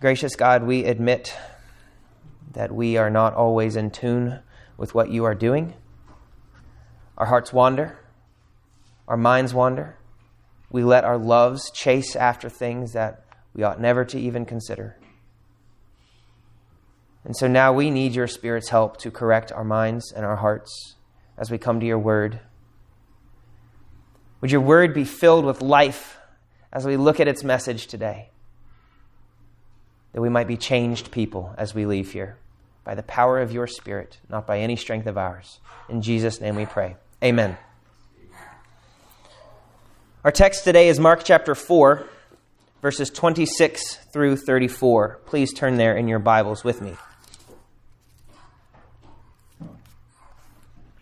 Gracious God, we admit that we are not always in tune with what you are doing. Our hearts wander, our minds wander. We let our loves chase after things that we ought never to even consider. And so now we need your Spirit's help to correct our minds and our hearts as we come to your word. Would your word be filled with life as we look at its message today? That we might be changed people as we leave here by the power of your Spirit, not by any strength of ours. In Jesus' name we pray. Amen. Our text today is Mark chapter 4, verses 26 through 34. Please turn there in your Bibles with me.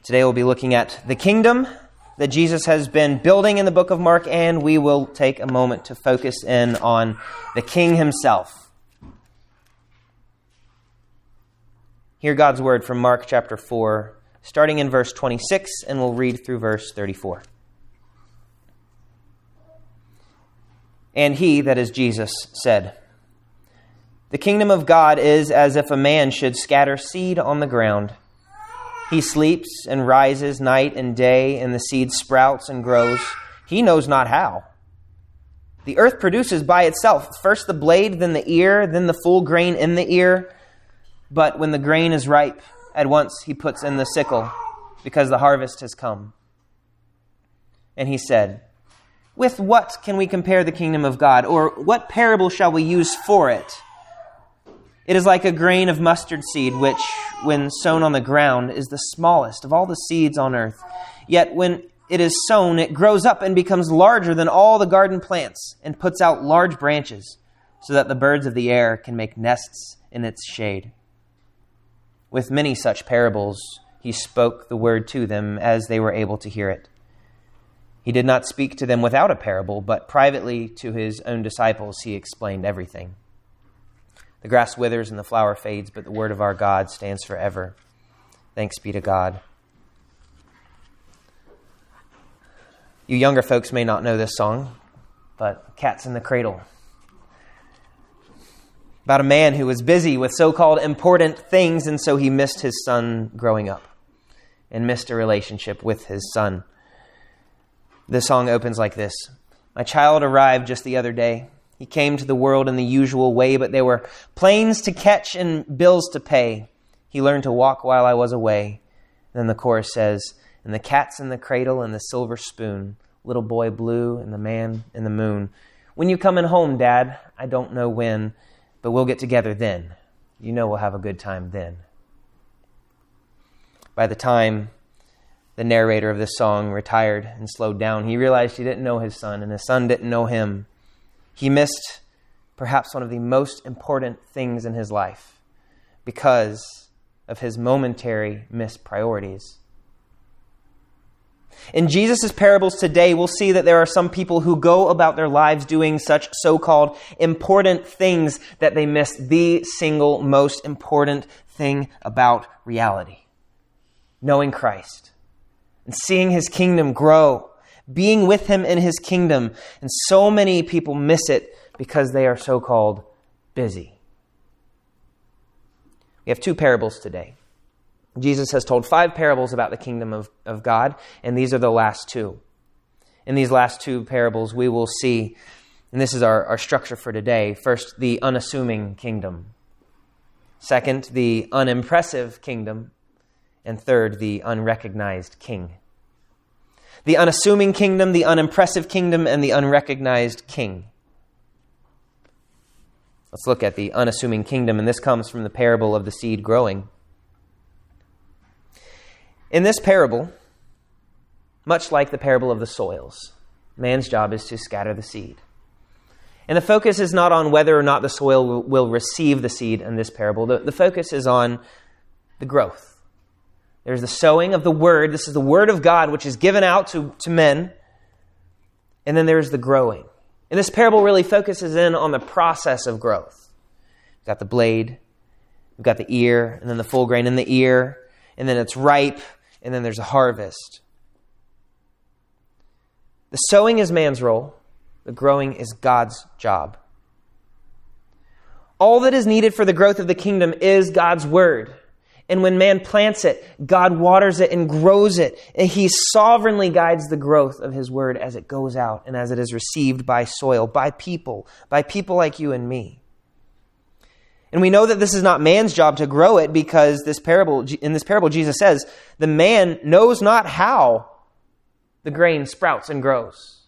Today we'll be looking at the kingdom that Jesus has been building in the book of Mark, and we will take a moment to focus in on the king himself. Hear God's word from Mark chapter 4, starting in verse 26, and we'll read through verse 34. And he, that is Jesus, said, The kingdom of God is as if a man should scatter seed on the ground. He sleeps and rises night and day, and the seed sprouts and grows. He knows not how. The earth produces by itself first the blade, then the ear, then the full grain in the ear. But when the grain is ripe, at once he puts in the sickle, because the harvest has come. And he said, With what can we compare the kingdom of God? Or what parable shall we use for it? It is like a grain of mustard seed, which, when sown on the ground, is the smallest of all the seeds on earth. Yet when it is sown, it grows up and becomes larger than all the garden plants, and puts out large branches, so that the birds of the air can make nests in its shade. With many such parables, he spoke the word to them as they were able to hear it. He did not speak to them without a parable, but privately to his own disciples he explained everything. The grass withers and the flower fades, but the word of our God stands forever. Thanks be to God. You younger folks may not know this song, but Cats in the Cradle. About a man who was busy with so called important things, and so he missed his son growing up and missed a relationship with his son. The song opens like this My child arrived just the other day. He came to the world in the usual way, but there were planes to catch and bills to pay. He learned to walk while I was away. Then the chorus says, And the cat's in the cradle and the silver spoon, little boy blue and the man in the moon. When you coming home, Dad? I don't know when, but we'll get together then. You know we'll have a good time then. By the time the narrator of this song retired and slowed down, he realized he didn't know his son, and his son didn't know him. He missed perhaps one of the most important things in his life because of his momentary mispriorities. priorities. In Jesus' parables today, we'll see that there are some people who go about their lives doing such so called important things that they miss the single most important thing about reality knowing Christ and seeing his kingdom grow being with him in his kingdom. And so many people miss it because they are so called busy. We have two parables today. Jesus has told five parables about the kingdom of, of God, and these are the last two. In these last two parables, we will see, and this is our, our structure for today first, the unassuming kingdom, second, the unimpressive kingdom, and third, the unrecognized king the unassuming kingdom, the unimpressive kingdom, and the unrecognized king. Let's look at the unassuming kingdom, and this comes from the parable of the seed growing. In this parable, much like the parable of the soils, man's job is to scatter the seed. And the focus is not on whether or not the soil will, receive the seed in this parable, the, the focus is on the growth there's the sowing of the word. This is the word of God, which is given out to, to men. And then there's the growing. And this parable really focuses in on the process of growth. We've got the blade, we've got the ear, and then the full grain in the ear, and then it's ripe, and then there's a harvest. The sowing is man's role, the growing is God's job. All that is needed for the growth of the kingdom is God's word. And when man plants it, God waters it and grows it. And he sovereignly guides the growth of his word as it goes out and as it is received by soil, by people, by people like you and me. And we know that this is not man's job to grow it because this parable, in this parable, Jesus says, the man knows not how the grain sprouts and grows.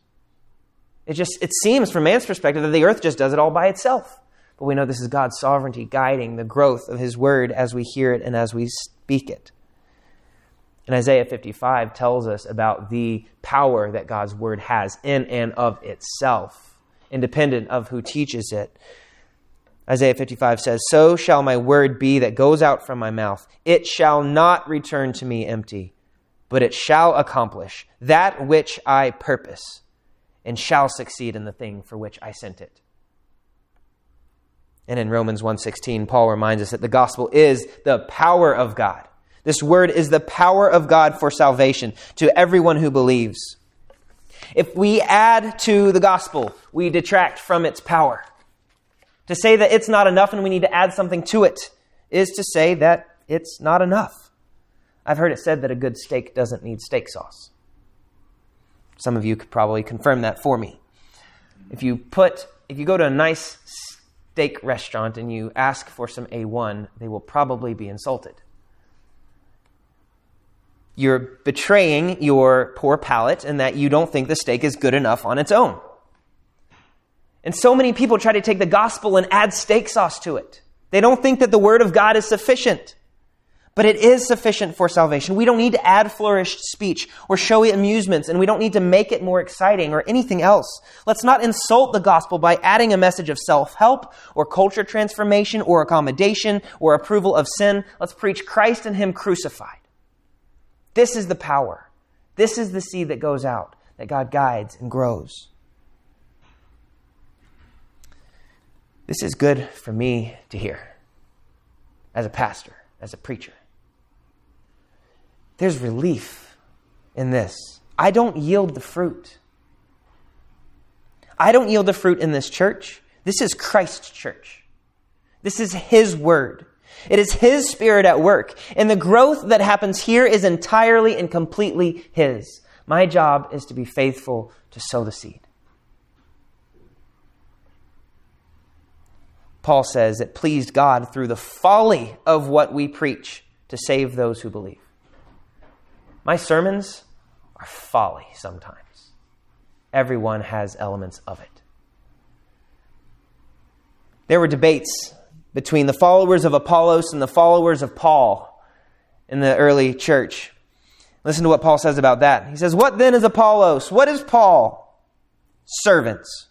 It just, it seems from man's perspective that the earth just does it all by itself. But we know this is God's sovereignty guiding the growth of His word as we hear it and as we speak it. And Isaiah 55 tells us about the power that God's word has in and of itself, independent of who teaches it. Isaiah 55 says, So shall my word be that goes out from my mouth. It shall not return to me empty, but it shall accomplish that which I purpose, and shall succeed in the thing for which I sent it. And in Romans 1:16, Paul reminds us that the gospel is the power of God. This word is the power of God for salvation to everyone who believes. If we add to the gospel, we detract from its power. To say that it's not enough and we need to add something to it is to say that it's not enough. I've heard it said that a good steak doesn't need steak sauce. Some of you could probably confirm that for me. If you put if you go to a nice steak restaurant and you ask for some A1, they will probably be insulted. You're betraying your poor palate and that you don't think the steak is good enough on its own. And so many people try to take the gospel and add steak sauce to it. They don't think that the word of God is sufficient. But it is sufficient for salvation. We don't need to add flourished speech or showy amusements, and we don't need to make it more exciting or anything else. Let's not insult the gospel by adding a message of self help or culture transformation or accommodation or approval of sin. Let's preach Christ and Him crucified. This is the power. This is the seed that goes out, that God guides and grows. This is good for me to hear as a pastor, as a preacher. There's relief in this. I don't yield the fruit. I don't yield the fruit in this church. This is Christ's church. This is His word. It is His Spirit at work. And the growth that happens here is entirely and completely His. My job is to be faithful to sow the seed. Paul says it pleased God through the folly of what we preach to save those who believe. My sermons are folly sometimes. Everyone has elements of it. There were debates between the followers of Apollos and the followers of Paul in the early church. Listen to what Paul says about that. He says, What then is Apollos? What is Paul? Servants,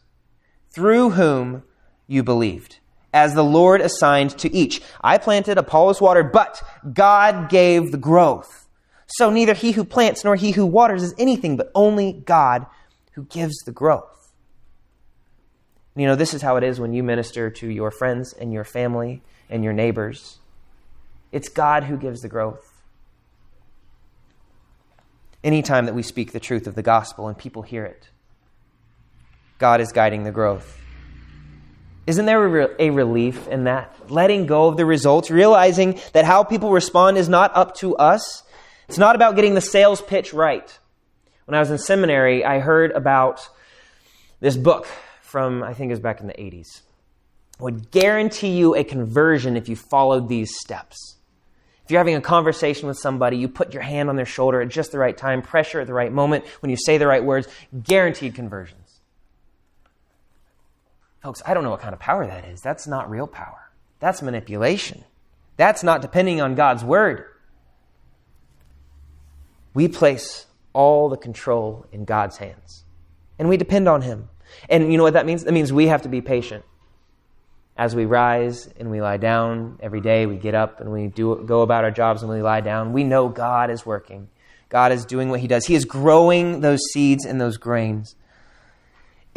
through whom you believed, as the Lord assigned to each. I planted, Apollos watered, but God gave the growth. So neither he who plants nor he who waters is anything, but only God who gives the growth. You know, this is how it is when you minister to your friends and your family and your neighbors. It's God who gives the growth. Anytime that we speak the truth of the gospel and people hear it, God is guiding the growth. Isn't there a, re- a, relief in that? Letting go of the results, realizing that how people respond is not up to us, it's not about getting the sales pitch right. When I was in seminary, I heard about this book from, I think it was back in the 80s. would guarantee you a conversion if you followed these steps. If you're having a conversation with somebody, you put your hand on their shoulder at just the right time, pressure at the right moment, when you say the right words, guaranteed conversions. Folks, I don't know what kind of power that is. That's not real power. That's manipulation. That's not depending on God's word. We place all the control in God's hands. And we depend on Him. And you know what that means? That means we have to be patient. As we rise and we lie down every day, we get up and we do, go about our jobs and we lie down. We know God is working. God is doing what He does. He is growing those seeds and those grains.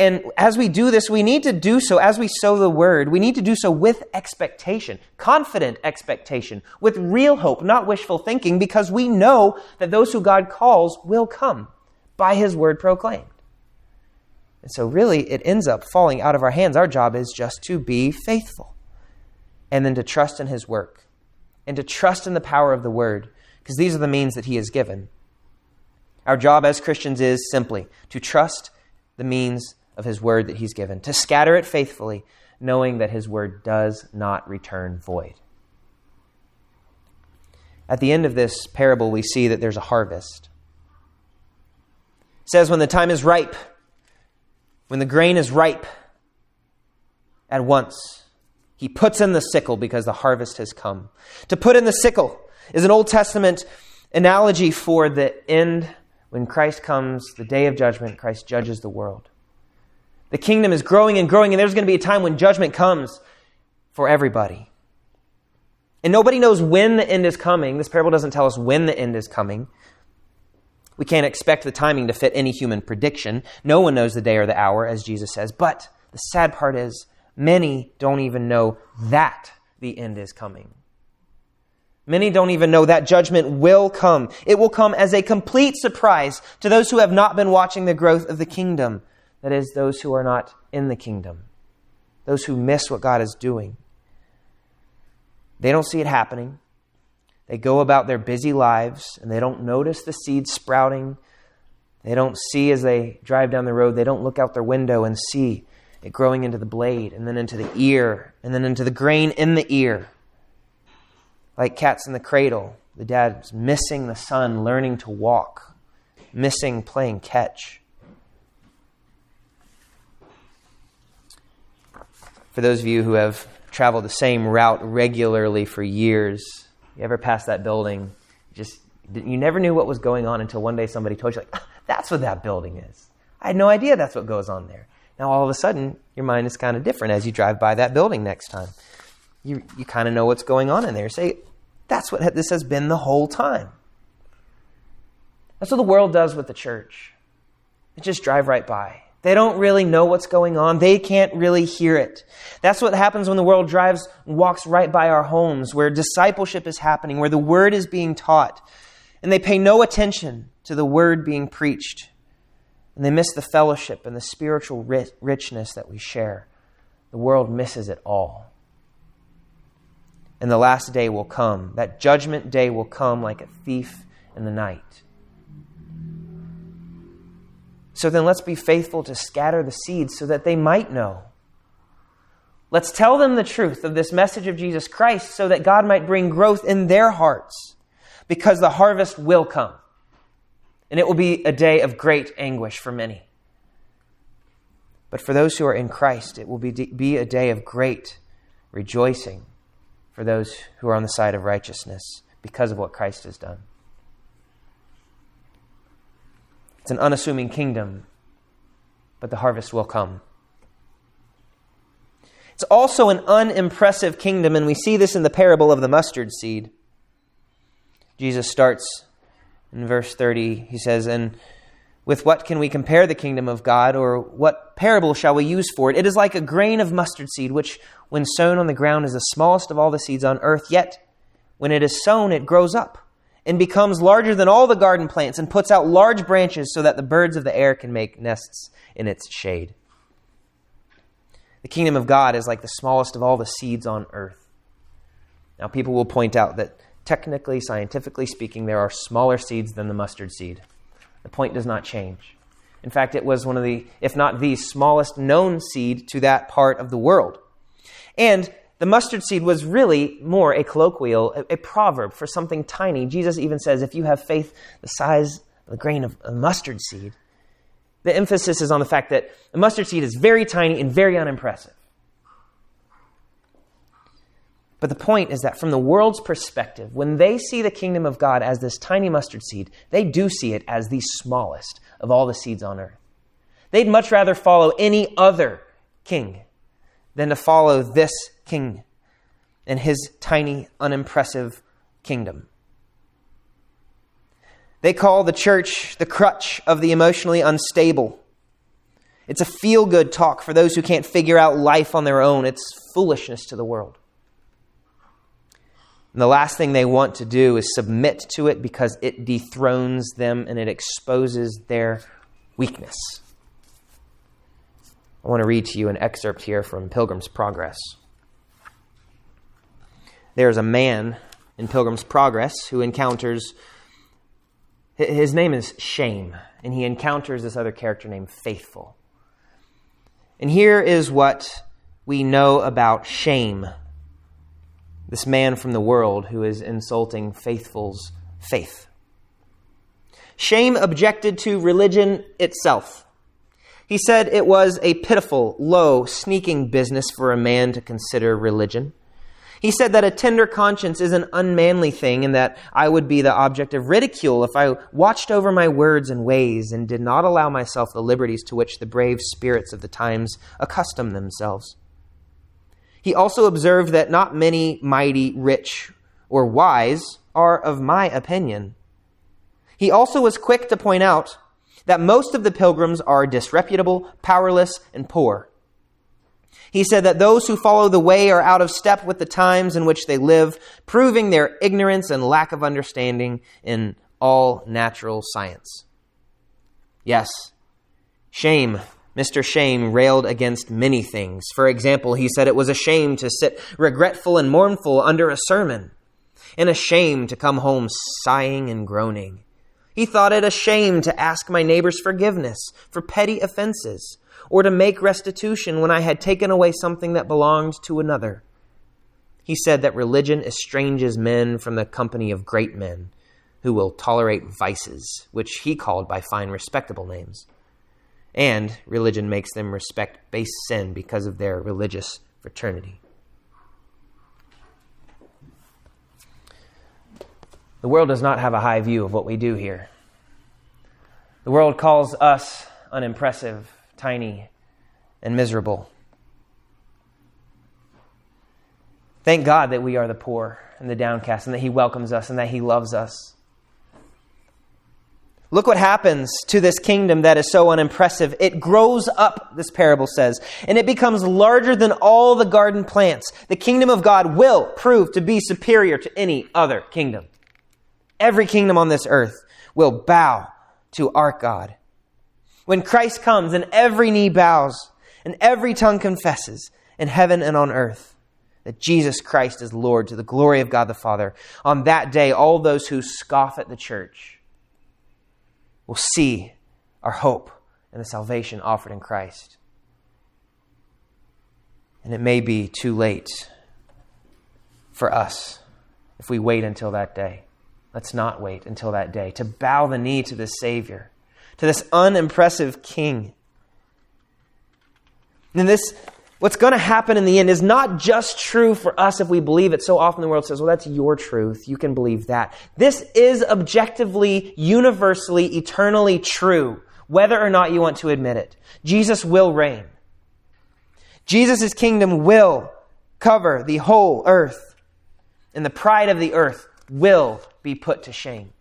And as we do this, we need to do so, as we sow the word, we need to do so with expectation, confident expectation, with real hope, not wishful thinking, because we know that those who God calls will come by his word proclaimed. And so, really, it ends up falling out of our hands. Our job is just to be faithful and then to trust in his work and to trust in the power of the word, because these are the means that he has given. Our job as Christians is simply to trust the means of his word that he's given, to scatter it faithfully, knowing that his word does not return void. At the end of this parable, we see that there's a harvest. It says, When the time is ripe, when the grain is ripe, at once he puts in the sickle because the harvest has come. To put in the sickle is an Old Testament analogy for the end when Christ comes, the day of judgment, Christ judges the world. The kingdom is growing and growing, and there's going to be a time when judgment comes for everybody. And nobody knows when the end is coming. This parable doesn't tell us when the end is coming. We can't expect the timing to fit any human prediction. No one knows the day or the hour, as Jesus says. But the sad part is, many don't even know that the end is coming. Many don't even know that judgment will come. It will come as a complete surprise to those who have not been watching the growth of the kingdom. That is, those who are not in the kingdom, those who miss what God is doing. They don't see it happening. They go about their busy lives and they don't notice the seeds sprouting. They don't see as they drive down the road, they don't look out their window and see it growing into the blade and then into the ear and then into the grain in the ear like cats in the cradle. The dad's missing the son learning to walk, missing playing catch. For those of you who have traveled the same route regularly for years, you ever pass that building, just you never knew what was going on until one day somebody told you, like, ah, that's what that building is. I had no idea that's what goes on there. Now all of a sudden, your mind is kind of different as you drive by that building next time you, you kind of know what's going on in there. Say, that's what this has been the whole time. That's what the world does with the church. They just drive right by. They don't really know what's going on. They can't really hear it. That's what happens when the world drives and walks right by our homes, where discipleship is happening, where the word is being taught. And they pay no attention to the word being preached. And they miss the fellowship and the spiritual richness that we share. The world misses it all and the last day will come. That judgment day will come like a thief in the night. So then let's be faithful to scatter the seeds so that they might know. Let's tell them the truth of this message of Jesus Christ so that God might bring growth in their hearts because the harvest will come. And it will be a day of great anguish for many. But for those who are in Christ, it will be, be a day of great rejoicing for those who are on the side of righteousness because of what Christ has done. It's an unassuming kingdom, but the harvest will come. It's also an unimpressive kingdom, and we see this in the parable of the mustard seed. Jesus starts in verse 30. He says, And with what can we compare the kingdom of God, or what parable shall we use for it? It is like a grain of mustard seed, which, when sown on the ground, is the smallest of all the seeds on earth. Yet, when it is sown, it grows up and becomes larger than all the garden plants and puts out large branches so that the birds of the air can make nests in its shade. The kingdom of God is like the smallest of all the seeds on earth. Now, people will point out that technically, scientifically speaking, there are smaller seeds than the mustard seed. The point does not change. In fact, it was one of the, if not the smallest known seed to that part of the world. And the mustard seed was really more a colloquial, a, a proverb for something tiny. Jesus even says, if you have faith the size of a grain of a mustard seed, the emphasis is on the fact that a mustard seed is very tiny and very unimpressive. But the point is that from the world's perspective, when they see the kingdom of God as this tiny mustard seed, they do see it as the smallest of all the seeds on earth. They'd much rather follow any other king than to follow this king and his tiny, unimpressive kingdom. They call the church the crutch of the emotionally unstable. It's a feel good talk for those who can't figure out life on their own. It's foolishness to the world. And the last thing they want to do is submit to it because it dethrones them and it exposes their weakness. I want to read to you an excerpt here from Pilgrim's Progress. There is a man in Pilgrim's Progress who encounters, his name is Shame, and he encounters this other character named Faithful. And here is what we know about Shame, this man from the world who is insulting Faithful's faith. Shame objected to religion itself. He said it was a pitiful, low, sneaking business for a man to consider religion. He said that a tender conscience is an unmanly thing and that I would be the object of ridicule if I watched over my words and ways and did not allow myself the liberties to which the brave spirits of the times accustom themselves. He also observed that not many mighty, rich, or wise are of my opinion. He also was quick to point out that most of the pilgrims are disreputable, powerless, and poor. He said that those who follow the way are out of step with the times in which they live, proving their ignorance and lack of understanding in all natural science. Yes, shame. Mr. Shame railed against many things. For example, he said it was a shame to sit regretful and mournful under a sermon, and a shame to come home sighing and groaning. He thought it a shame to ask my neighbor's forgiveness for petty offenses or to make restitution when I had taken away something that belonged to another. He said that religion estranges men from the company of great men who will tolerate vices, which he called by fine, respectable names. And religion makes them respect base sin because of their religious fraternity. The world does not have a high view of what we do here. The world calls us unimpressive tiny, and miserable. Thank God that we are the poor and the downcast, and that He welcomes us and that He loves us. Look what happens to this kingdom that is so unimpressive. It grows up, this parable says, and it becomes larger than all the garden plants. The kingdom of God will prove to be superior to any other kingdom. Every kingdom on this earth will bow to our God. When Christ comes and every knee bows and every tongue confesses in heaven and on earth that Jesus Christ is Lord to the glory of God the Father, on that day, all those who scoff at the church will see our hope and the salvation offered in Christ. And it may be too late for us if we wait until that day. Let's not wait until that day to bow the knee to the Savior to this unimpressive king. And this, what's going to happen in the end is not just true for us if we believe it. So often the world says, well, that's your truth. You can believe that. This is objectively, universally, eternally true, whether or not you want to admit it. Jesus will reign. Jesus' kingdom will cover the whole earth, and the pride of the earth will be put to shame.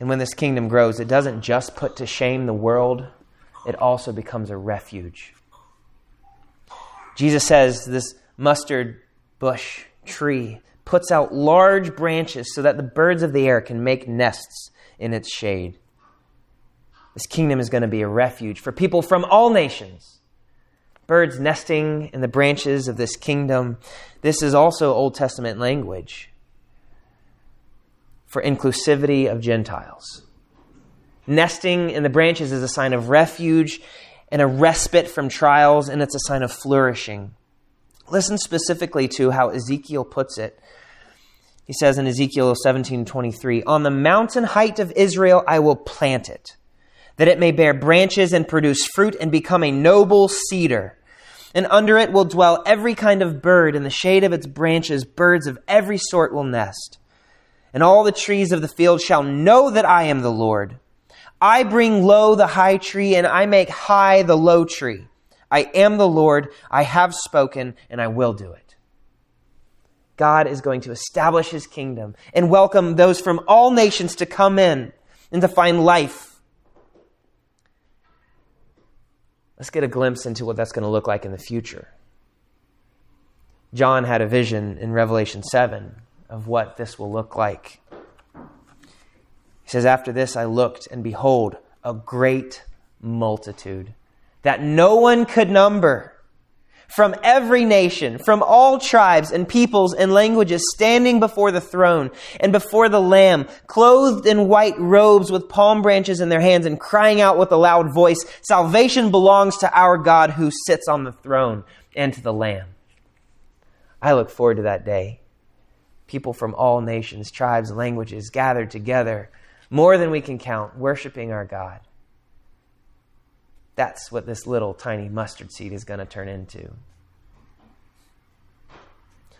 And when this kingdom grows, it doesn't just put to shame the world, it also becomes a refuge. Jesus says this mustard bush tree puts out large branches so that the birds of the air can make nests in its shade. This kingdom is going to be a refuge for people from all nations. Birds nesting in the branches of this kingdom. This is also Old Testament language for inclusivity of Gentiles. Nesting in the branches is a sign of refuge and a respite from trials, and it's a sign of flourishing. Listen specifically to how Ezekiel puts it. He says in Ezekiel 17:23, "On the mountain height of Israel I will plant it, that it may bear branches and produce fruit and become a noble cedar." And under it will dwell every kind of bird. In the shade of its branches, birds of every sort will nest and all the trees of the field shall know that I am the Lord. I bring low the high tree, and I make high the low tree. I am the Lord, I have spoken, and I will do it. God is going to establish his kingdom and welcome those from all nations to come in and to find life. Let's get a glimpse into what that's going to look like in the future. John had a vision in Revelation 7 of what this will look like. He says, After this I looked, and behold, a great multitude that no one could number from every nation, from all tribes and peoples and languages, standing before the throne and before the Lamb, clothed in white robes with palm branches in their hands and crying out with a loud voice, Salvation belongs to our God who sits on the throne and to the Lamb. I look forward to that day. People from all nations, tribes, languages gathered together, more than we can count, worshiping our God. That's what this little tiny mustard seed is going to turn into.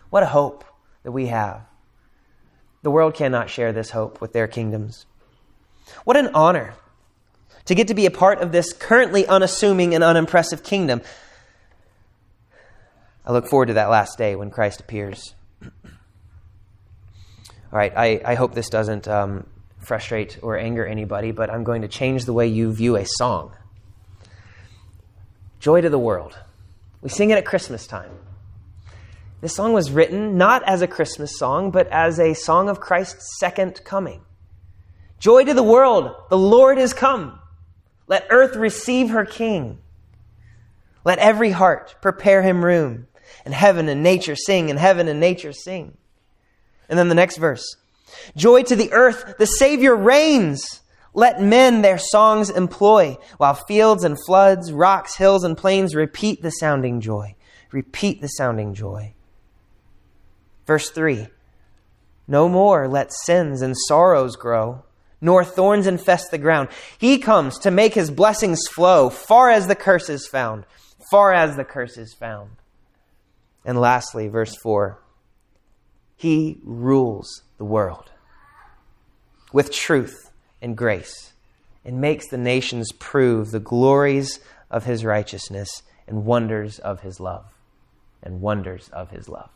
What a hope that we have. The world cannot share this hope with their kingdoms. What an honor to get to be a part of this currently unassuming and unimpressive kingdom. I look forward to that last day when Christ appears. All right, I, I hope this doesn't um, frustrate or anger anybody, but I'm going to change the way you view a song. Joy to the World. We sing it at Christmas time. This song was written not as a Christmas song, but as a song of Christ's second coming. Joy to the world, the Lord is come. Let earth receive her King. Let every heart prepare him room, and heaven and nature sing, and heaven and nature sing. And then the next verse Joy to the earth, the Savior reigns. Let men their songs employ, while fields and floods, rocks, hills, and plains repeat the sounding joy. Repeat the sounding joy. Verse 3 No more let sins and sorrows grow, nor thorns infest the ground. He comes to make his blessings flow, far as the curse is found, far as the curse is found. And lastly, verse 4 He rules the world with truth and grace and makes the nations prove the glories of his righteousness and wonders of his love. And wonders of his love.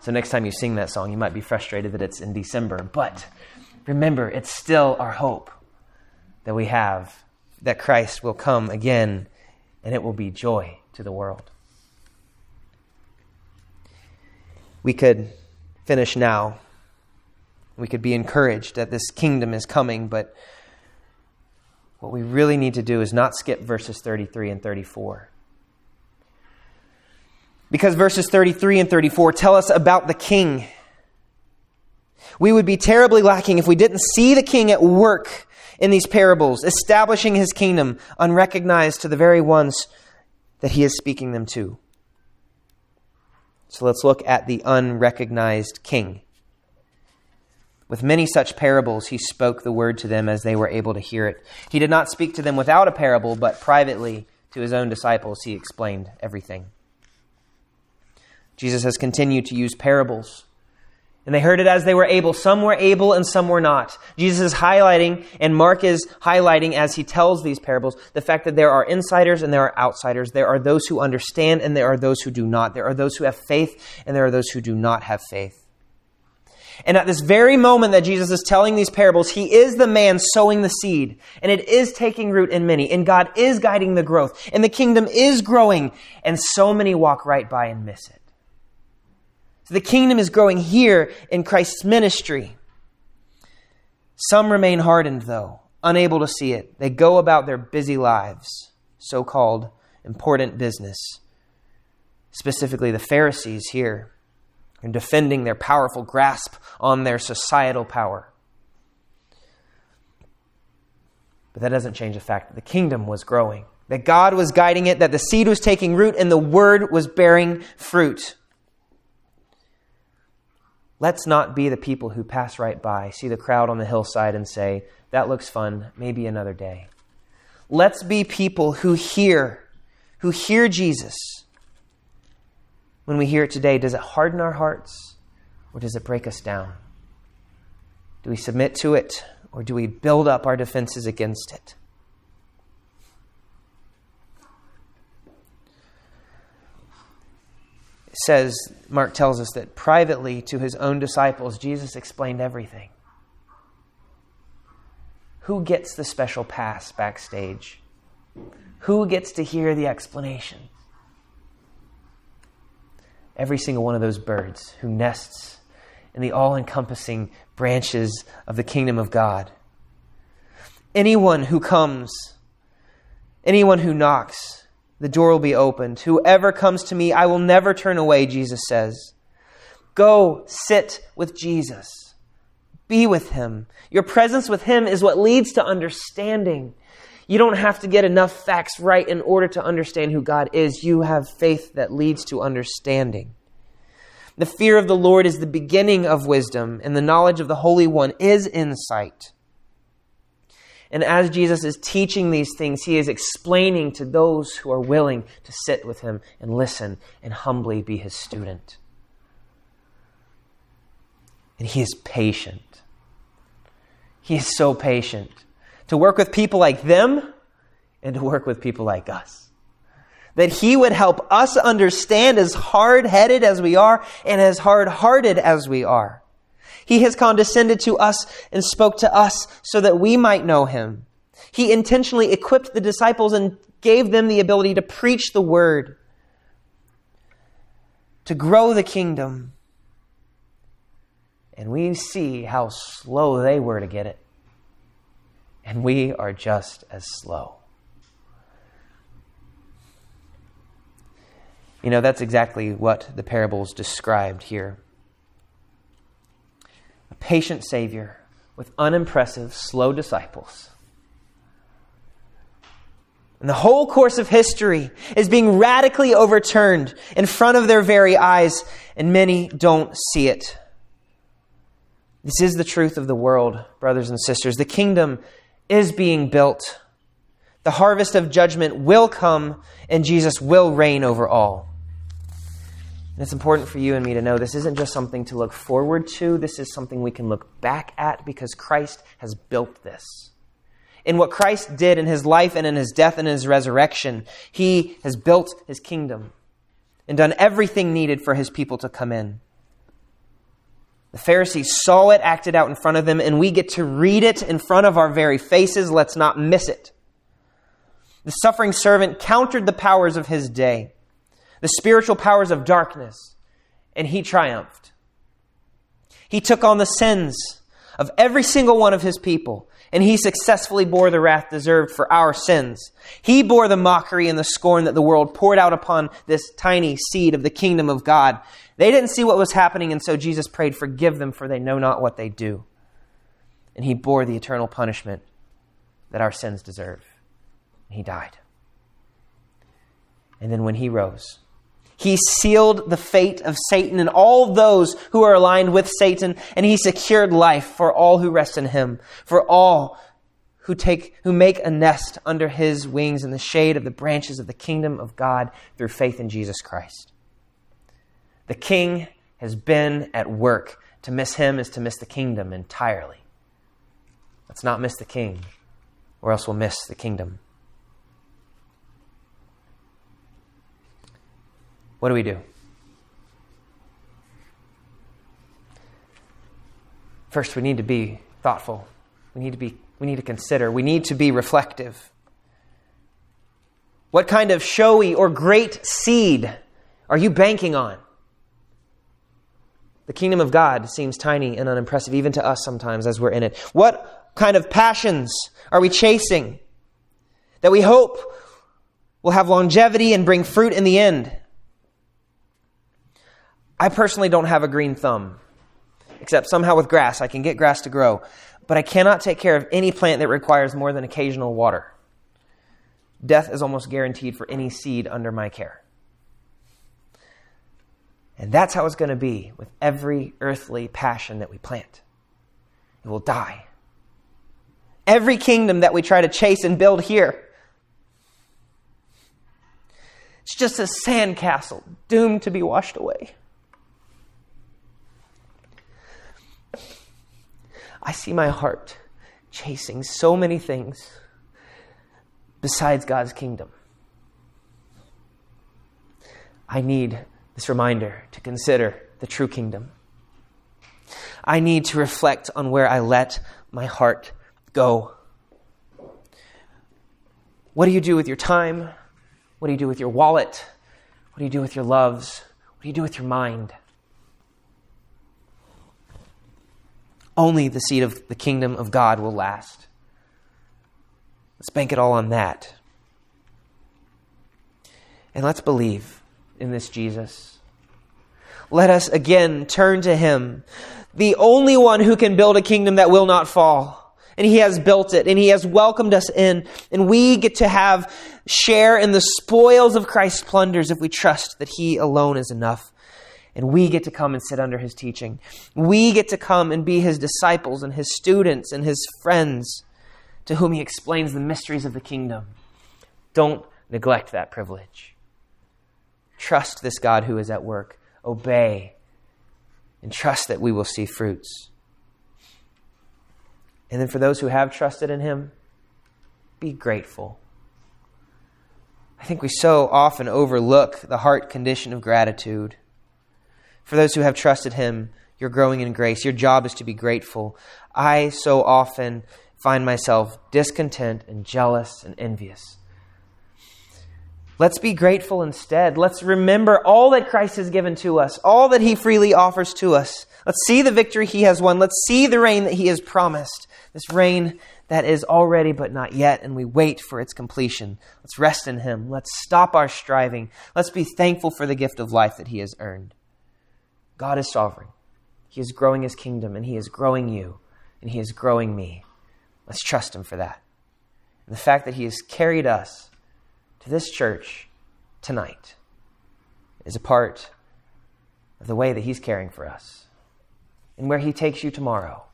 So, next time you sing that song, you might be frustrated that it's in December, but remember, it's still our hope that we have that Christ will come again and it will be joy to the world. We could finish now we could be encouraged that this kingdom is coming, but what we really need to do is not skip verses 33 and 34. Because verses 33 and 34 tell us about the king. We would be terribly lacking if we didn't see the king at work in these parables, establishing his kingdom unrecognized to the very ones that he is speaking them to. So let's look at the unrecognized king. With many such parables, he spoke the word to them as they were able to hear it. He did not speak to them without a parable, but privately to his own disciples, he explained everything. Jesus has continued to use parables. And they heard it as they were able. Some were able and some were not. Jesus is highlighting, and Mark is highlighting as he tells these parables, the fact that there are insiders and there are outsiders. There are those who understand and there are those who do not. There are those who have faith and there are those who do not have faith. And at this very moment that Jesus is telling these parables, he is the man sowing the seed. And it is taking root in many. And God is guiding the growth. And the kingdom is growing. And so many walk right by and miss it. So the kingdom is growing here in Christ's ministry. Some remain hardened, though, unable to see it. They go about their busy lives, so called important business. Specifically, the Pharisees here and defending their powerful grasp on their societal power. But that doesn't change the fact that the kingdom was growing, that God was guiding it, that the seed was taking root, and the word was bearing fruit. Let's not be the people who pass right by, see the crowd on the hillside, and say, That looks fun, maybe another day. Let's be people who hear, who hear Jesus when we hear it today, does it harden our hearts or does it break us down? Do we submit to it or do we build up our defenses against it? Says, Mark tells us that privately to his own disciples, Jesus explained everything. Who gets the special pass backstage? Who gets to hear the explanation? every single one of those birds who nests in the all encompassing branches of the kingdom of God. Anyone who comes, anyone who knocks, the door will be opened. Whoever comes to me, I will never turn away, Jesus says. Go sit with Jesus. Be with him. Your presence with him is what leads to understanding. You don't have to get enough facts right in order to understand who God is. You have faith that leads to understanding. The fear of the Lord is the beginning of wisdom, and the knowledge of the Holy One is insight. And as Jesus is teaching these things, he is explaining to those who are willing to sit with him and listen and humbly be his student. And he is patient. He is so patient to work with people like them and to work with people like us. That he would help us understand as hard headed as we are and as hard hearted as we are. He has condescended to us and spoke to us so that we might know him. He intentionally equipped the disciples and gave them the ability to preach the word, to grow the kingdom. And we see how slow they were to get it. And we are just as slow. You know, that's exactly what the parables described here patient Savior with unimpressive, slow disciples. And the whole course of history is being radically overturned in front of their very eyes, and many don't see it. This is the truth of the world, brothers and sisters. The kingdom is being built. The harvest of judgment will come, and Jesus will reign over all. And it's important for you and me to know this isn't just something to look forward to, this is something we can look back at because Christ has built this. In what Christ did in his life and in his death and in his resurrection, he has built his kingdom and done everything needed for his people to come in. The Pharisees saw it acted out in front of them, and we get to read it in front of our very faces. Let's not miss it. The suffering servant countered the powers of his day the spiritual powers of darkness, and he triumphed. He took on the sins of every single one of his people, and he successfully bore the wrath deserved for our sins. He bore the mockery and the scorn that the world poured out upon this tiny seed of the kingdom of God. They didn't see what was happening, and so Jesus prayed, Forgive them, for they know not what they do. And he bore the eternal punishment that our sins deserve. He died. And then when he rose, he sealed the fate of Satan and all those who are aligned with Satan, and he secured life for all who rest in him, for all who take who make a nest under his wings in the shade of the branches of the kingdom of God through faith in Jesus Christ. The king has been at work. To miss him is to miss the kingdom entirely. Let's not miss the king, or else we'll miss the kingdom. What do we do? First, we need to be thoughtful. We need to be we need to consider. We need to be reflective. What kind of showy or great seed are you banking on? The kingdom of God seems tiny and unimpressive even to us sometimes as we're in it. What kind of passions are we chasing that we hope will have longevity and bring fruit in the end? I personally don't have a green thumb, except somehow with grass. I can get grass to grow, but I cannot take care of any plant that requires more than occasional water. Death is almost guaranteed for any seed under my care. And that's how it's going to be with every earthly passion that we plant. It will die. Every kingdom that we try to chase and build here, it's just a sandcastle doomed to be washed away. I see my heart chasing so many things besides God's kingdom. I need this reminder to consider the true kingdom. I need to reflect on where I let my heart go. What do you do with your time? What do you do with your wallet? What do you do with your loves? What do you do with your mind? Only the seed of the kingdom of God will last. Let's bank it all on that. And let's believe in this Jesus. Let us again turn to him, the only one who can build a kingdom that will not fall. And he has built it, and he has welcomed us in, and we get to have share in the spoils of Christ's plunders if we trust that he alone is enough. And we get to come and sit under his teaching. We get to come and be his disciples and his students and his friends to whom he explains the mysteries of the kingdom. Don't neglect that privilege. Trust this God who is at work. Obey and trust that we will see fruits. And then for those who have trusted in him, be grateful. I think we so often overlook the heart condition of gratitude. For those who have trusted him, you're growing in grace. Your job is to be grateful. I so often find myself discontent and jealous and envious. Let's be grateful instead. Let's remember all that Christ has given to us, all that he freely offers to us. Let's see the victory he has won. Let's see the reign that he has promised. This reign that is already but not yet, and we wait for its completion. Let's rest in him. Let's stop our striving. Let's be thankful for the gift of life that he has earned. God is sovereign. He is growing his kingdom, and he is growing you, and he is growing me. Let's trust him for that. And the fact that he has carried us to this church tonight is a part of the way that He's caring for us. And where He takes you tomorrow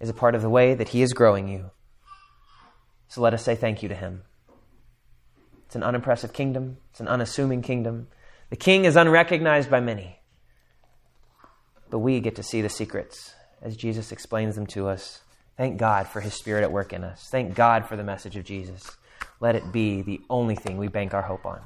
is a part of the way that He is growing you. So let us say thank you to Him. It's an unimpressive kingdom, it's an unassuming kingdom. The king is unrecognized by many, but we get to see the secrets as Jesus explains them to us. Thank God for His Spirit at work in us. Thank God for the message of Jesus let it be the only thing we bank our hope on.